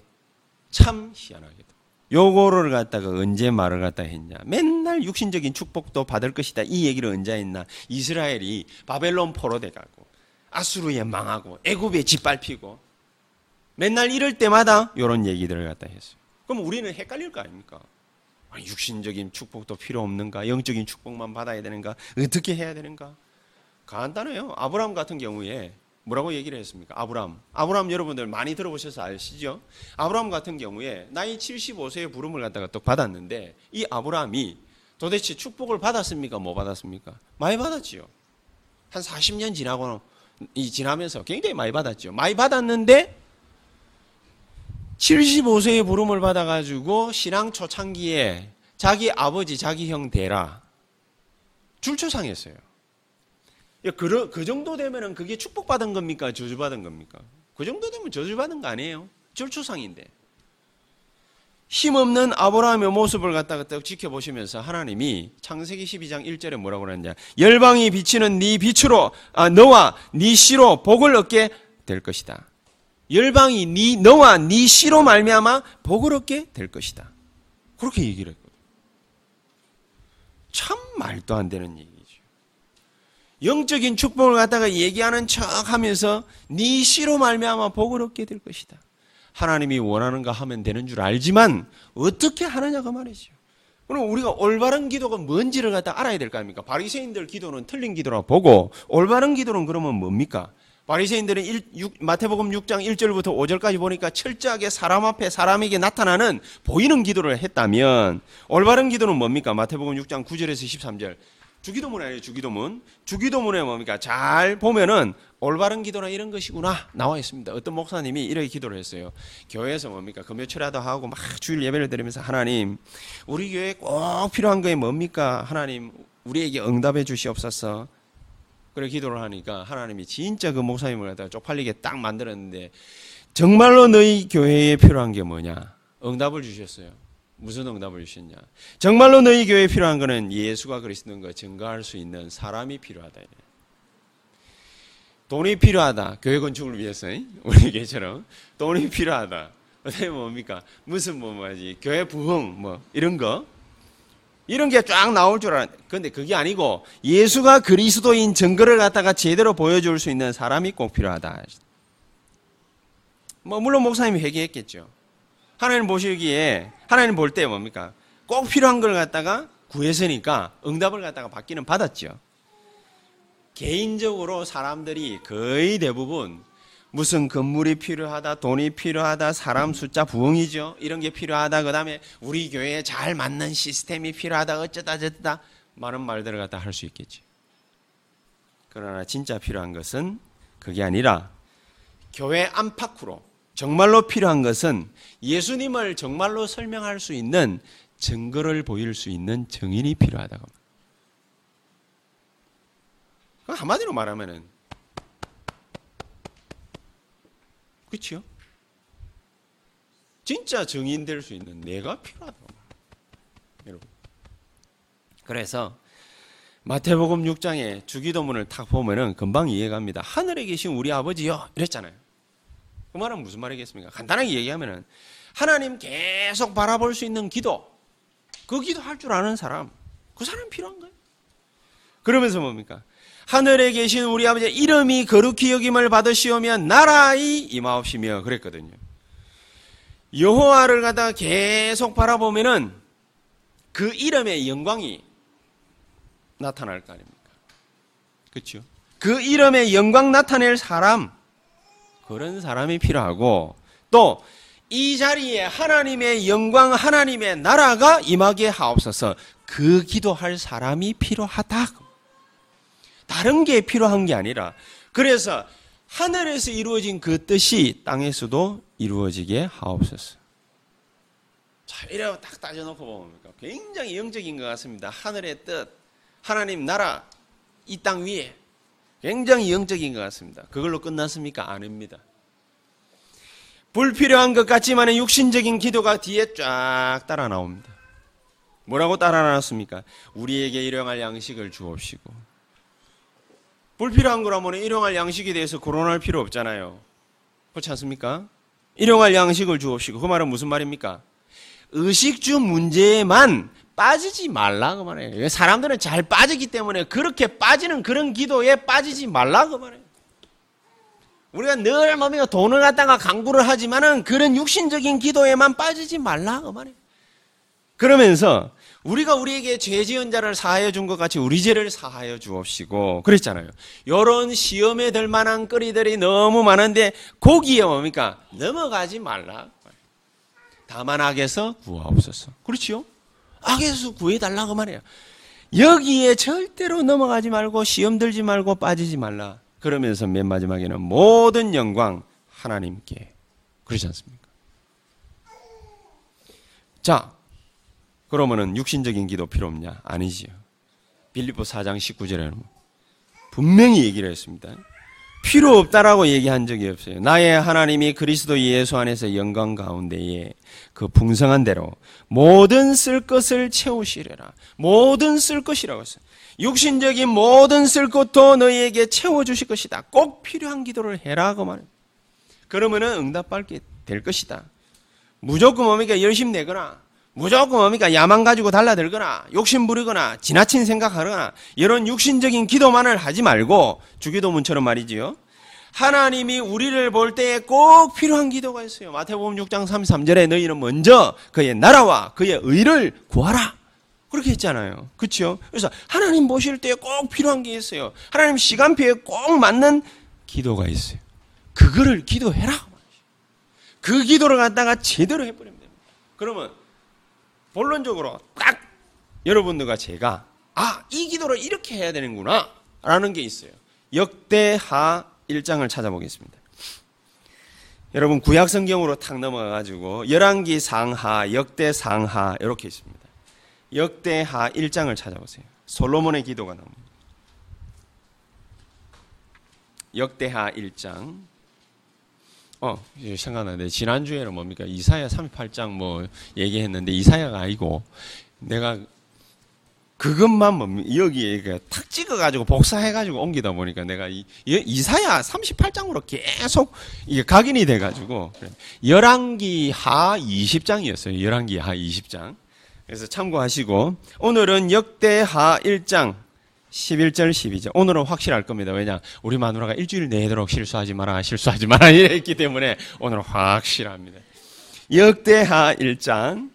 참 희한하게도 요거를 갖다가 언제 말을 갖다 했냐? 맨날 육신적인 축복도 받을 것이다. 이 얘기를 언제 했나? 이스라엘이 바벨론 포로 돼가고 아수르에 망하고 애굽에 짓밟히고 맨날 이럴 때마다 이런 얘기들을 갖다 했어요. 그럼 우리는 헷갈릴 거 아닙니까? 육신적인 축복도 필요 없는가? 영적인 축복만 받아야 되는가? 어떻게 해야 되는가? 간단해요. 아브라함 같은 경우에 뭐라고 얘기를 했습니까? 아브라함. 아브라함 여러분들 많이 들어보셔서 아시죠? 아브라함 같은 경우에 나이 75세의 부름을 갖다가 또 받았는데 이 아브라함이 도대체 축복을 받았습니까? 못 받았습니까? 많이 받았지요. 한 40년 지나고 이 지나면서 굉장히 많이 받았죠. 많이 받았는데 75세의 부름을 받아가지고 신앙 초창기에 자기 아버지, 자기 형 대라 줄초상했어요. 그, 그 정도 되면은 그게 축복받은 겁니까? 저주받은 겁니까? 그 정도 되면 저주받은 거 아니에요? 줄초상인데. 힘없는 아브라함의 모습을 갖다가 딱 지켜보시면서 하나님이 창세기 12장 1절에 뭐라고 그러느냐 열방이 비치는 네 빛으로 아, 너와 네 씨로 복을 얻게 될 것이다. 열방이 네 너와 네 씨로 말미암아 복을 얻게 될 것이다. 그렇게 얘기를 했거든. 참 말도 안 되는 얘기죠. 영적인 축복을 갖다가 얘기하는 척하면서 네 씨로 말미암아 복을 얻게 될 것이다. 하나님이 원하는 거 하면 되는 줄 알지만 어떻게 하느냐가 말이죠. 그럼 우리가 올바른 기도가 뭔지를 갖다 알아야 될 거 아닙니까? 바리새인들 기도는 틀린 기도라 보고 올바른 기도는 그러면 뭡니까? 바리새인들은 1, 6, 마태복음 6장 1절부터 5절까지 보니까 철저하게 사람 앞에 사람에게 나타나는 보이는 기도를 했다면 올바른 기도는 뭡니까? 마태복음 6장 9절에서 13절. 주기도문 아니에요, 주기도문. 주기도문에 뭡니까? 잘 보면은 올바른 기도나 이런 것이구나 나와 있습니다. 어떤 목사님이 이렇게 기도를 했어요. 교회에서 뭡니까? 금요철야도 하고 막 주일 예배를 드리면서 하나님, 우리 교회에 꼭 필요한 게 뭡니까? 하나님, 우리에게 응답해 주시옵소서. 그래 기도를 하니까 하나님이 진짜 그 목사님을 갖다가 쪽팔리게 딱 만들었는데 정말로 너희 교회에 필요한 게 뭐냐? 응답을 주셨어요. 무슨 응답을 주셨냐? 정말로 너희 교회에 필요한 거는 예수가 그리스도인 거 증거할 수 있는 사람이 필요하다. 돈이 필요하다. 교회 건축을 위해서 우리 교회처럼 돈이 필요하다. 어떻게 뭡니까? 무슨 뭐 뭐지? 교회 부흥 뭐 이런 거 이런 게 쫙 나올 줄 알았는데 근데 그게 아니고 예수가 그리스도인 증거를 갖다가 제대로 보여줄 수 있는 사람이 꼭 필요하다. 뭐 물론 목사님이 회개했겠죠. 하나님 보시기에 하나님 볼 때 뭡니까? 꼭 필요한 걸 갖다가 구했으니까 응답을 갖다가 받기는 받았죠. 개인적으로 사람들이 거의 대부분 무슨 건물이 필요하다, 돈이 필요하다, 사람 숫자 부흥이죠. 이런 게 필요하다. 그 다음에 우리 교회에 잘 맞는 시스템이 필요하다. 어쩌다 저쩌다. 많은 말들을 갖다 할 수 있겠지. 그러나 진짜 필요한 것은 그게 아니라 교회 안팎으로 정말로 필요한 것은 예수님을 정말로 설명할 수 있는 증거를 보일 수 있는 증인이 필요하다고. 한마디로 말하면은 그렇죠? 진짜 증인 될 수 있는 내가 필요하다고. 여러분. 그래서 마태복음 6장에 주기도문을 탁 보면은 금방 이해갑니다. 하늘에 계신 우리 아버지요 이랬잖아요. 그 말은 무슨 말이겠습니까? 간단하게 얘기하면은 하나님 계속 바라볼 수 있는 기도, 그 기도 할 줄 아는 사람, 그 사람 필요한 거예요. 그러면서 뭡니까? 하늘에 계신 우리 아버지 이름이 거룩히 여김을 받으시오면 나라의 임하옵시며 그랬거든요. 여호와를 갖다가 계속 바라보면은 그 이름의 영광이 나타날 거 아닙니까? 그렇죠? 그 이름의 영광 나타낼 사람 그런 사람이 필요하고 또 이 자리에 하나님의 영광 하나님의 나라가 임하게 하옵소서 그 기도할 사람이 필요하다. 다른 게 필요한 게 아니라 그래서 하늘에서 이루어진 그 뜻이 땅에서도 이루어지게 하옵소서. 자, 이래 딱 따져놓고 보면 굉장히 영적인 것 같습니다. 하늘의 뜻, 하나님 나라, 이 땅 위에 굉장히 영적인 것 같습니다. 그걸로 끝났습니까? 아닙니다. 불필요한 것 같지만 육신적인 기도가 뒤에 쫙 따라 나옵니다. 뭐라고 따라 나왔습니까? 우리에게 일용할 양식을 주옵시고 불필요한 거라면 일용할 양식에 대해서 거론할 필요 없잖아요. 그렇지 않습니까? 일용할 양식을 주옵시고 그 말은 무슨 말입니까? 의식주 문제에만 빠지지 말라 그 말이에요. 사람들은 잘 빠지기 때문에 그렇게 빠지는 그런 기도에 빠지지 말라 그 말이에요. 우리가 늘 뭡니까 돈을 갖다가 강구를 하지만은 그런 육신적인 기도에만 빠지지 말라 그 말이에요. 그러면서 우리가 우리에게 죄 지은 자를 사하여 준 것 같이 우리 죄를 사하여 주옵시고 그랬잖아요. 이런 시험에 들 만한 거리들이 너무 많은데 거기에 뭡니까? 넘어가지 말라. 다만 악에서 구하옵소서. 그렇지요? 악에서 구해달라 그 말이에요. 여기에 절대로 넘어가지 말고 시험 들지 말고 빠지지 말라. 그러면서 맨 마지막에는 모든 영광 하나님께. 그렇지 않습니까? 자, 그러면은 육신적인 기도 필요 없냐? 아니지요. 빌립보 4장 19절에는 분명히 얘기를 했습니다. 필요 없다라고 얘기한 적이 없어요. 나의 하나님이 그리스도 예수 안에서 영광 가운데에 그 풍성한 대로 모든 쓸 것을 채우시리라. 모든 쓸 것이라고 했어요. 육신적인 모든 쓸 것도 너희에게 채워주실 것이다. 꼭 필요한 기도를 해라고 말해요. 그러면은 응답받게 될 것이다. 무조건 뭡니까? 열심 내거나, 무조건 뭡니까? 야망 가지고 달라들거나, 욕심 부리거나, 지나친 생각하거나, 이런 육신적인 기도만을 하지 말고, 주기도문처럼 말이지요. 하나님이 우리를 볼 때에 꼭 필요한 기도가 있어요. 마태복음 6장 33절에 너희는 먼저 그의 나라와 그의 의를 구하라. 그렇게 했잖아요. 그렇죠? 그래서 하나님 보실 때 꼭 필요한 게 있어요. 하나님 시간표에 꼭 맞는 기도가 있어요. 그거를 기도해라. 그 기도를 갖다가 제대로 해버리면 됩니다. 그러면 본론적으로 딱 여러분들과 제가 아, 이 기도를 이렇게 해야 되는구나 라는 게 있어요. 역대하 1장을 찾아보겠습니다. 여러분 구약 성경으로 탁 넘어가 가지고 열왕기 상하, 역대 상하 이렇게 있습니다. 역대하 1장을 찾아보세요. 솔로몬의 기도가 나옵니다. 역대하 1장. 어, 생각나는데 지난주에는 뭡니까? 이사야 38장 뭐 얘기했는데 이사야가 아니고 내가 그것만 뭡니까? 여기에 탁 찍어 가지고 복사해 가지고 옮기다 보니까 내가 이, 이사야 38장으로 계속 이게 각인이 돼 가지고 열왕기 하 20장이었어요. 열왕기 하 20장. 그래서 참고하시고 오늘은 역대하 1장 11절 12절 오늘은 확실할 겁니다. 왜냐 우리 마누라가 일주일 내도록 실수하지 마라 실수하지 마라 이랬기 때문에 오늘은 확실합니다. 역대하 1장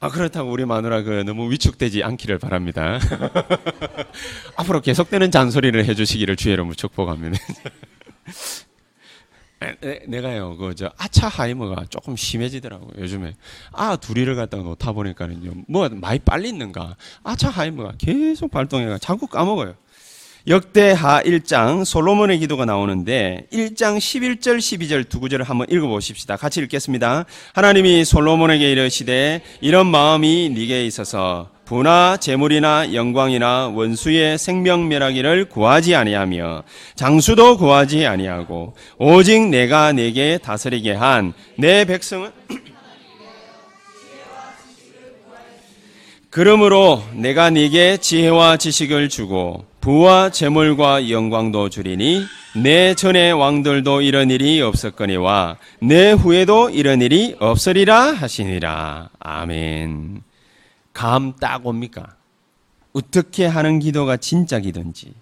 아 그렇다고 우리 마누라 그 너무 위축되지 않기를 바랍니다. 앞으로 계속되는 잔소리를 해주시기를 주의로 축복합니다. 내 가요, 그, 저, 아차하이머가 조금 심해지더라고요, 요즘에. 아, 둘이를 갖다가 놓다 보니까는요, 뭐, 많이 빨리 있는가. 아차하이머가 계속 발동해가 자꾸 까먹어요. 역대하 1장 솔로몬의 기도가 나오는데 1장 11절 12절 두 구절을 한번 읽어 보십시다. 같이 읽겠습니다. 하나님이 솔로몬에게 이르시되 이런 마음이 네게 있어서 부나 재물이나 영광이나 원수의 생명멸하기를 구하지 아니하며 장수도 구하지 아니하고 오직 내가 내게 다스리게 한 내 백성은 그러므로 내가 네게 지혜와 지식을 주고 부와 재물과 영광도 주리니 내 전의 왕들도 이런 일이 없었거니와 내 후에도 이런 일이 없으리라 하시니라. 아멘. 감 딱 옵니까? 어떻게 하는 기도가 진짜 기도인지.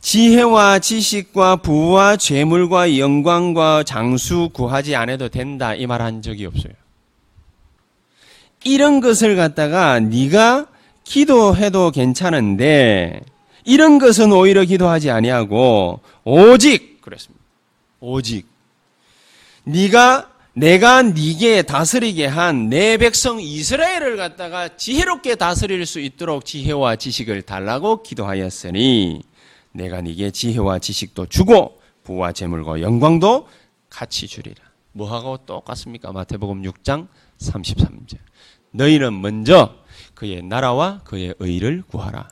지혜와 지식과 부와 재물과 영광과 장수 구하지 않아도 된다 이 말 한 적이 없어요. 이런 것을 갖다가 네가 기도해도 괜찮은데 이런 것은 오히려 기도하지 아니하고 오직 그랬습니다. 오직 네가 내가 네게 다스리게 한 내 백성 이스라엘을 갖다가 지혜롭게 다스릴 수 있도록 지혜와 지식을 달라고 기도하였으니 내가 네게 지혜와 지식도 주고 부와 재물과 영광도 같이 주리라. 뭐하고 똑같습니까? 마태복음 6장 33절. 너희는 먼저 그의 나라와 그의 의를 구하라.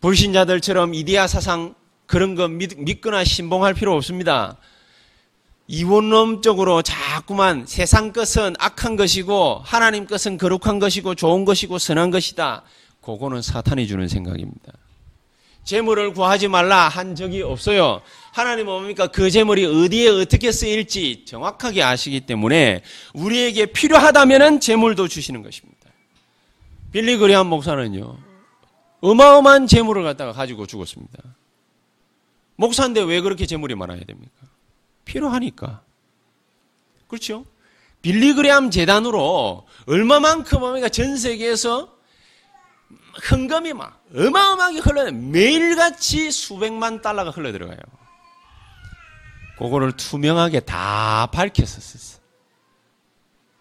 불신자들처럼 이데아 사상 그런 거 믿, 믿거나 신봉할 필요 없습니다. 이원론적으로 자꾸만 세상 것은 악한 것이고 하나님 것은 거룩한 것이고 좋은 것이고 선한 것이다. 그거는 사탄이 주는 생각입니다. 재물을 구하지 말라 한 적이 없어요. 하나님은 뭡니까? 그 재물이 어디에 어떻게 쓰일지 정확하게 아시기 때문에 우리에게 필요하다면 재물도 주시는 것입니다. 빌리 그리한 목사는요. 어마어마한 재물을 갖다가 가지고 죽었습니다. 목사인데 왜 그렇게 재물이 많아야 됩니까? 필요하니까. 그렇죠? 빌리그레암 재단으로 얼마만큼 뭡니까? 전 세계에서 헌금이 막 어마어마하게 흘러요. 매일같이 수백만 달러가 흘러 들어가요. 그거를 투명하게 다 밝혔었어요.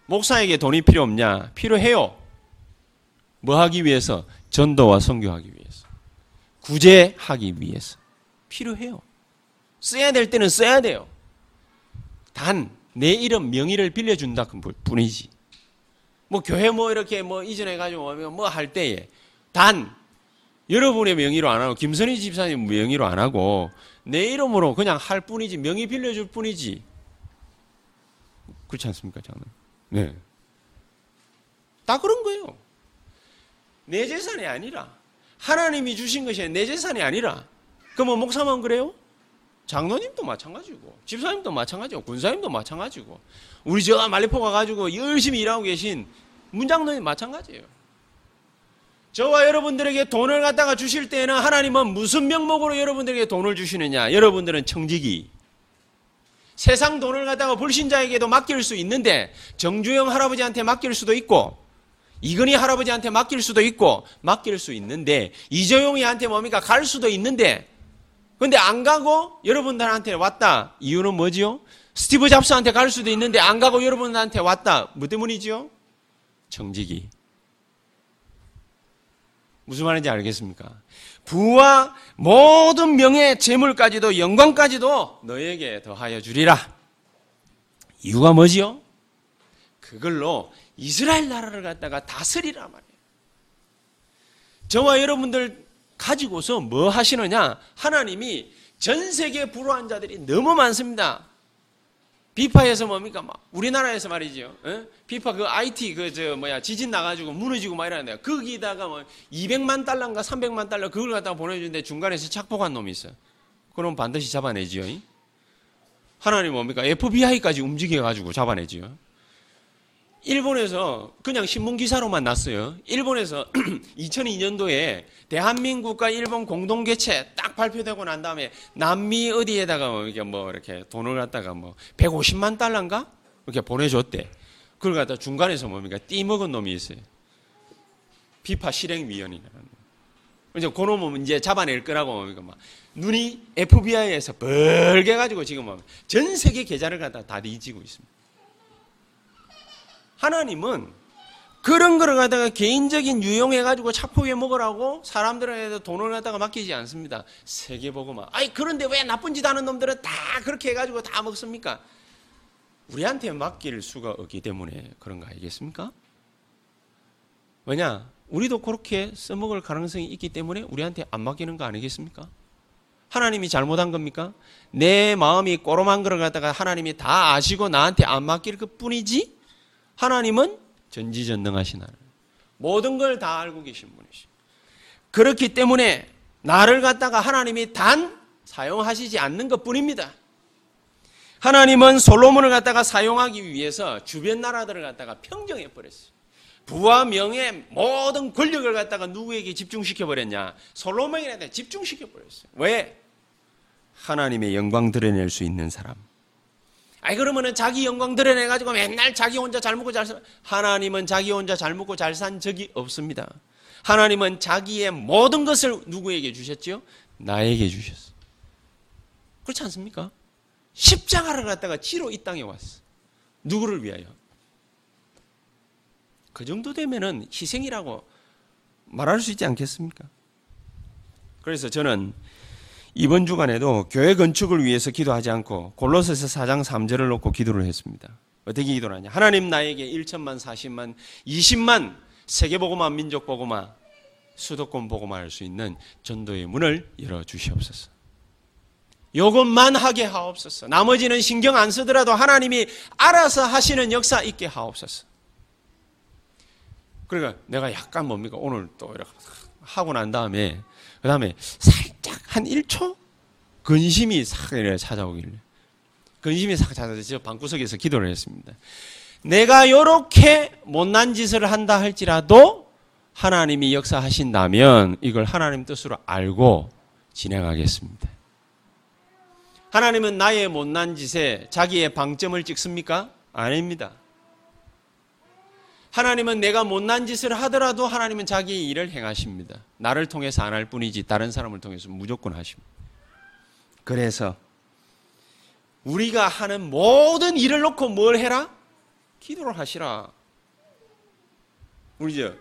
목사에게 돈이 필요 없냐? 필요해요. 뭐 하기 위해서? 전도와 선교하기 위해서. 구제하기 위해서. 필요해요. 써야 될 때는 써야 돼요. 단, 내 이름, 명의를 빌려준다. 그 뿐이지. 뭐, 교회 뭐 이렇게 뭐 이전해가지고 뭐 할 때에 단, 여러분의 명의로 안 하고, 김선희 집사님 명의로 안 하고, 내 이름으로 그냥 할 뿐이지 명의 빌려줄 뿐이지. 그렇지 않습니까, 저는? 네. 다 그런 거예요. 내 재산이 아니라 하나님이 주신 것이 내 재산이 아니라 그러면 목사만 그래요? 장로님도 마찬가지고 집사님도 마찬가지고 군사님도 마찬가지고 우리 저 말리포 가가지고 열심히 일하고 계신 문장로님 마찬가지예요. 저와 여러분들에게 돈을 갖다가 주실 때에는 하나님은 무슨 명목으로 여러분들에게 돈을 주시느냐? 여러분들은 청지기. 세상 돈을 갖다가 불신자에게도 맡길 수 있는데 정주영 할아버지한테 맡길 수도 있고 이근희 할아버지한테 맡길 수도 있고 맡길 수 있는데 이재용이한테 뭡니까 갈 수도 있는데 근데 안 가고 여러분들한테 왔다 이유는 뭐지요? 스티브 잡스한테 갈 수도 있는데 안 가고 여러분들한테 왔다 뭐 때문이지요? 정직이 무슨 말인지 알겠습니까? 부와 모든 명예, 재물까지도 영광까지도 너에게 더하여 주리라. 이유가 뭐지요? 그걸로 이스라엘 나라를 갖다가 다스리라 말이에요. 저와 여러분들 가지고서 뭐 하시느냐? 하나님이 전 세계 불우한 자들이 너무 많습니다. 비파에서 뭡니까? 막 우리나라에서 말이죠. 어? 비파 그 IT 그 저 뭐야 지진 나가지고 무너지고 막 이러는데 거기다가 뭐 200만 달러인가 300만 달러 그걸 갖다가 보내주는데 중간에서 착복한 놈이 있어. 그럼 반드시 잡아내지요. 하나님 뭡니까? FBI까지 움직여가지고 잡아내지요. 일본에서 그냥 신문 기사로만 났어요. 일본에서 2002년도에 대한민국과 일본 공동 개최 딱 발표되고 난 다음에 남미 어디에다가 뭐 이렇게 뭐 이렇게 돈을 갖다가 뭐 150만 달러인가 이렇게 보내줬대. 그걸 갖다 중간에서 뭡니까 띠먹은 놈이 있어요. 비파 실행위원이라는. 이제 그 놈은 이제 잡아낼 거라고 뭡니까 막 눈이 FBI에서 벌게 가지고 지금 전 세계 계좌를 갖다 다 뒤지고 있습니다. 하나님은 그런 거를 갖다가 개인적인 유용해가지고 착포해 먹으라고 사람들에게 돈을 갖다가 맡기지 않습니다. 세계보고만. 아니, 그런데 왜 나쁜 짓 하는 놈들은 다 그렇게 해가지고 다 먹습니까? 우리한테 맡길 수가 없기 때문에 그런 거 아니겠습니까? 왜냐? 우리도 그렇게 써먹을 가능성이 있기 때문에 우리한테 안 맡기는 거 아니겠습니까? 하나님이 잘못한 겁니까? 내 마음이 꼬롬한 거를 갖다가 하나님이 다 아시고 나한테 안 맡길 것 뿐이지? 하나님은 전지전능하신 하나님. 모든 걸 다 알고 계신 분이시. 그렇기 때문에 나를 갖다가 하나님이 단 사용하시지 않는 것 뿐입니다. 하나님은 솔로몬을 갖다가 사용하기 위해서 주변 나라들을 갖다가 평정해 버렸어요. 부와 명예 모든 권력을 갖다가 누구에게 집중시켜 버렸냐? 솔로몬에게 집중시켜 버렸어요. 왜? 하나님의 영광 드러낼 수 있는 사람. 아이 그러면은 자기 영광 드러내 가지고 맨날 자기 혼자 잘 먹고 잘 사. 하나님은 자기 혼자 잘 먹고 잘 산 적이 없습니다. 하나님은 자기의 모든 것을 누구에게 주셨지요? 나에게 주셨어. 그렇지 않습니까? 십자가를 갖다가 치러 이 땅에 왔어. 누구를 위하여? 그 정도 되면은 희생이라고 말할 수 있지 않겠습니까? 그래서 저는 이번 주간에도 교회 건축을 위해서 기도하지 않고 골로새서 4장 3절을 놓고 기도를 했습니다. 어떻게 기도를 하냐? 하나님 나에게 1천만, 40만, 20만 세계 보고마, 민족 보고마, 수도권 보고마 할 수 있는 전도의 문을 열어 주시옵소서. 요것만 하게 하옵소서. 나머지는 신경 안 쓰더라도 하나님이 알아서 하시는 역사 있게 하옵소서. 그러니까 내가 약간 뭡니까? 오늘 또 이렇게 하고 난 다음에 그 다음에 살짝 한 1초 근심이 싹 찾아오길래 근심이 싹 찾아서 방구석에서 기도를 했습니다. 내가 이렇게 못난 짓을 한다 할지라도 하나님이 역사하신다면 이걸 하나님 뜻으로 알고 진행하겠습니다. 하나님은 나의 못난 짓에 자기의 방점을 찍습니까? 아닙니다. 하나님은 내가 못난 짓을 하더라도 하나님은 자기의 일을 행하십니다. 나를 통해서 안 할 뿐이지 다른 사람을 통해서 무조건 하십니다. 그래서 우리가 하는 모든 일을 놓고 뭘 해라? 기도를 하시라. 우리 저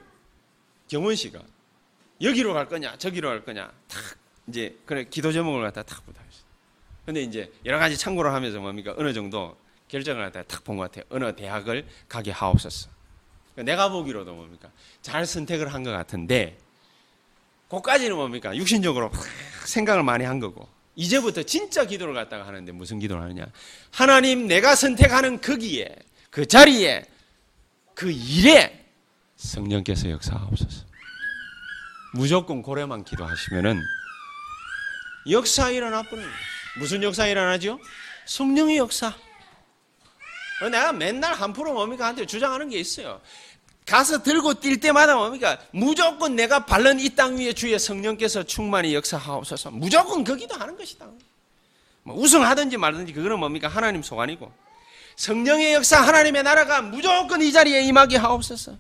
경원 씨가 여기로 갈 거냐, 저기로 갈 거냐, 탁 이제 그래 기도 제목을 갖다 탁 부탁했어요. 근데 이제 여러 가지 참고를 하면서 뭡니까 어느 정도 결정을 갖다 탁 본 것 같아요. 어느 대학을 가게 하옵소서. 내가 보기로도 뭡니까 잘 선택을 한 것 같은데, 그까지는 뭡니까 육신적으로 생각을 많이 한 거고, 이제부터 진짜 기도를 갖다가 하는데 무슨 기도를 하느냐? 하나님 내가 선택하는 거기에 그 자리에 그 일에 성령께서 역사하옵소서. 무조건 고래만 기도하시면은 역사 일어나 버는 무슨 역사 일어나죠? 성령의 역사. 내가 맨날 한 프로 뭡니까 한테 주장하는 게 있어요. 가서 들고 뛸 때마다 뭡니까? 무조건 내가 바른 이 땅 위에 주의 성령께서 충만히 역사하옵소서. 무조건 거기도 하는 것이다. 뭐 우승하든지 말든지 그거는 뭡니까? 하나님 소관이고. 성령의 역사 하나님의 나라가 무조건 이 자리에 임하게 하옵소서.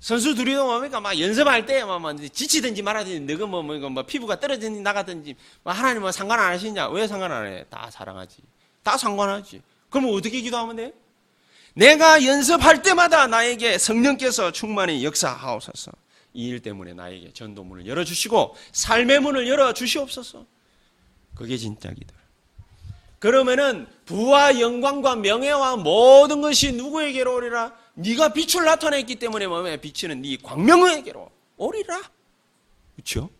선수 둘이도 뭡니까? 막 연습할 때, 막, 막 지치든지 말하든지, 너가 뭐, 뭐, 뭐, 피부가 떨어지든지 나가든지, 뭐 하나님 뭐 상관 안 하시냐? 왜 상관 안 해? 다 사랑하지. 다 상관하지. 그러면 어떻게 기도하면 돼? 내가 연습할 때마다 나에게 성령께서 충만히 역사하옵소서. 이 일 때문에 나에게 전도문을 열어주시고, 삶의 문을 열어주시옵소서. 그게 진짜 기도. 그러면은 부와 영광과 명예와 모든 것이 누구에게로 오리라? 네가 빛을 나타냈기 때문에 몸에 비치는 네 광명에게로 오리라. 그렇죠?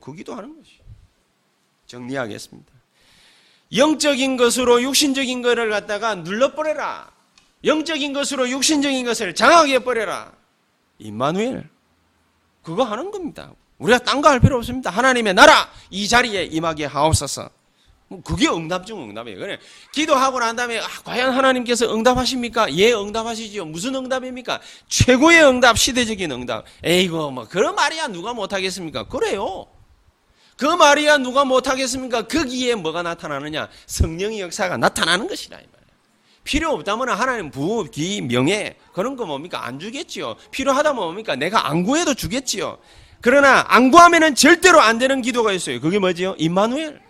그 기도하는 것이. 정리하겠습니다. 영적인 것으로 육신적인 것을 갖다가 눌러버려라. 영적인 것으로 육신적인 것을 장악해 버려라. 임마누엘. 그거 하는 겁니다. 우리가 딴 거 할 필요 없습니다. 하나님의 나라 이 자리에 임하게 하옵소서. 뭐 그게 응답 중 응답이에요. 그래. 기도하고 난 다음에 아, 과연 하나님께서 응답하십니까? 예, 응답하시죠. 무슨 응답입니까? 최고의 응답, 시대적인 응답. 에이고, 뭐 그런 말이야 누가 못 하겠습니까? 그래요. 그 말이야 누가 못 하겠습니까? 거기에 뭐가 나타나느냐? 성령의 역사가 나타나는 것이라. 필요 없다면 하나님 부, 기, 명예 그런 거 뭡니까? 안 주겠지요. 필요하다면 뭡니까? 내가 안 구해도 주겠지요. 그러나 안 구하면은 절대로 안 되는 기도가 있어요. 그게 뭐지요? 임마누엘.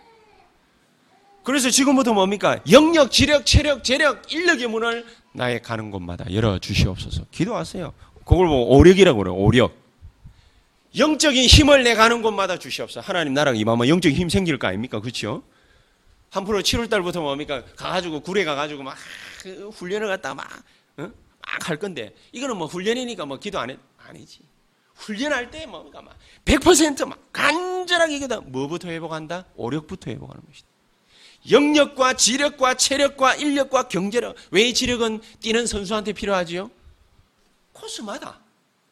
그래서 지금부터 뭡니까? 영력, 지력, 체력, 재력, 인력의 문을 나의 가는 곳마다 열어 주시옵소서. 기도하세요. 그걸 뭐 오력이라고 그래요. 오력. 영적인 힘을 내 가는 곳마다 주시옵소서. 하나님 나라가 임하면 영적인 힘 생길 거 아닙니까? 그렇죠? 한 프로 7월 달부터 뭡니까? 가가지고 구례 가가지고 막 훈련을 갖다가 막, 어? 막할 건데 이거는 뭐 훈련이니까 뭐 기도 안 해? 아니지. 훈련할 때 뭡니까? 막 100%막 간절하게 기도 뭐부터 회복한다? 오력부터 회복하는 것이다. 영력과 지력과 체력과 인력과 경제력. 왜 지력은 뛰는 선수한테 필요하지요? 코스마다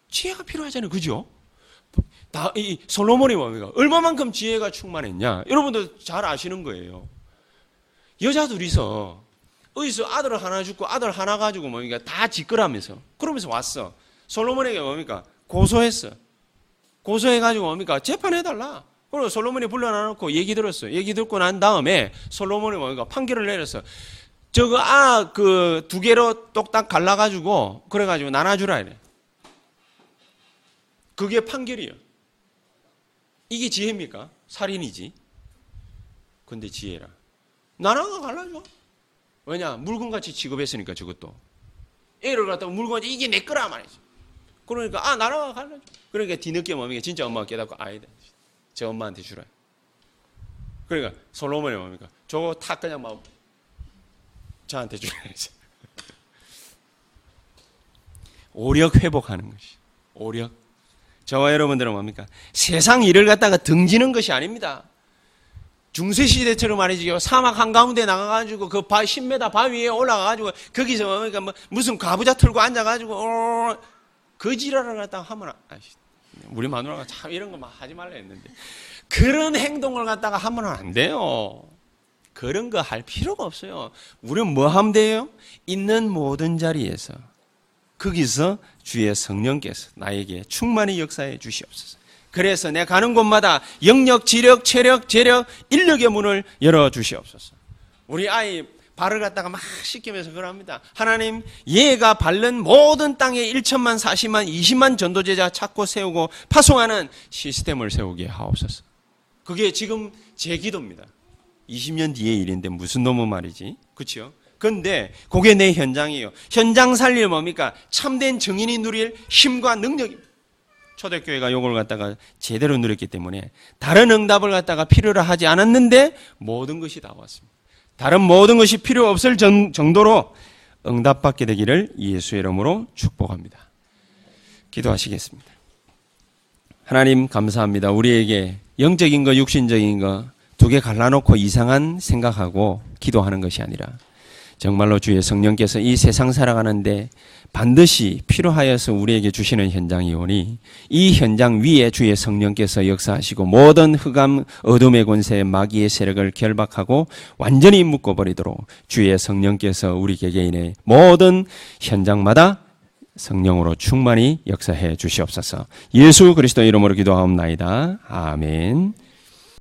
지혜가 필요하잖아요. 그죠? 다, 이 솔로몬이 뭡니까? 얼마만큼 지혜가 충만했냐? 여러분들 잘 아시는 거예요. 여자 둘이서 어디서 아들 하나 죽고 아들 하나 가지고 뭡니까? 다 짓거라면서. 그러면서 왔어. 솔로몬에게 뭡니까? 고소했어. 고소해가지고 뭡니까? 재판해달라. 그리고 솔로몬이 불러놔놓고 얘기 들었어요. 얘기 듣고 난 다음에 솔로몬이 뭔가 판결을 내렸어. 저거 아 그 두 개로 똑딱 갈라가지고 그래가지고 나눠주라 이래. 그게 판결이요. 이게 지혜입니까? 살인이지. 근데 지혜라. 나눠가 갈라줘. 왜냐 물건같이 취급했으니까 저것도. 애를 갖다가 물건같이 이게 내 거라 말이지. 그러니까 아 나눠가 갈라줘. 그러니까 뒤늦게 뭡니까 진짜 엄마가 깨닫고 아니다. 제 엄마한테 주라. 그러니까 솔로몬이 뭡니까? 저거 다 그냥 막 저한테 주라. 오력 회복하는 것이. 오력. 저와 여러분들은 뭡니까? 세상 일을 갖다가 등지는 것이 아닙니다. 중세시대처럼 말이죠. 사막 한가운데 나가가지고 그 바, 10m 바위 에 올라가가지고 거기서 뭡니까? 뭐 무슨 가부좌 틀고 앉아가지고, 어, 그 지랄을 갖다가 하면, 아시, 우리 마누라가 참 이런 거 막 하지 말라 했는데 그런 행동을 갖다가 하면 안 돼요. 그런 거 할 필요가 없어요. 우리는 뭐 하면 돼요? 있는 모든 자리에서 거기서 주의 성령께서 나에게 충만히 역사해 주시옵소서. 그래서 내 가는 곳마다 영력, 지력, 체력, 재력, 인력의 문을 열어 주시옵소서. 우리 아이 발을 갖다가 막 씻기면서 그럽니다. 하나님, 얘가 밟는 모든 땅에 1천만, 40만, 20만 전도제자 찾고 세우고 파송하는 시스템을 세우게 하옵소서. 그게 지금 제 기도입니다. 20년 뒤의 일인데 무슨 놈의 말이지? 그렇죠? 근데 그게 내 현장이에요. 현장 살릴 뭡니까? 참된 정인이 누릴 힘과 능력입니다. 초대교회가 이걸 갖다가 제대로 누렸기 때문에 다른 응답을 갖다가 필요로 하지 않았는데 모든 것이 다 왔습니다. 다른 모든 것이 필요 없을 정도로 응답받게 되기를 예수의 이름으로 축복합니다. 기도하시겠습니다. 하나님 감사합니다. 우리에게 영적인 거, 육신적인 거 두 개 갈라놓고 이상한 생각하고 기도하는 것이 아니라 정말로 주의 성령께서 이 세상 살아가는데 반드시 필요하여서 우리에게 주시는 현장이 오니 이 현장 위에 주의 성령께서 역사하시고 모든 흑암 어둠의 권세 마귀의 세력을 결박하고 완전히 묶어버리도록 주의 성령께서 우리 개개인의 모든 현장마다 성령으로 충만히 역사해 주시옵소서. 예수 그리스도 이름으로 기도하옵나이다. 아멘.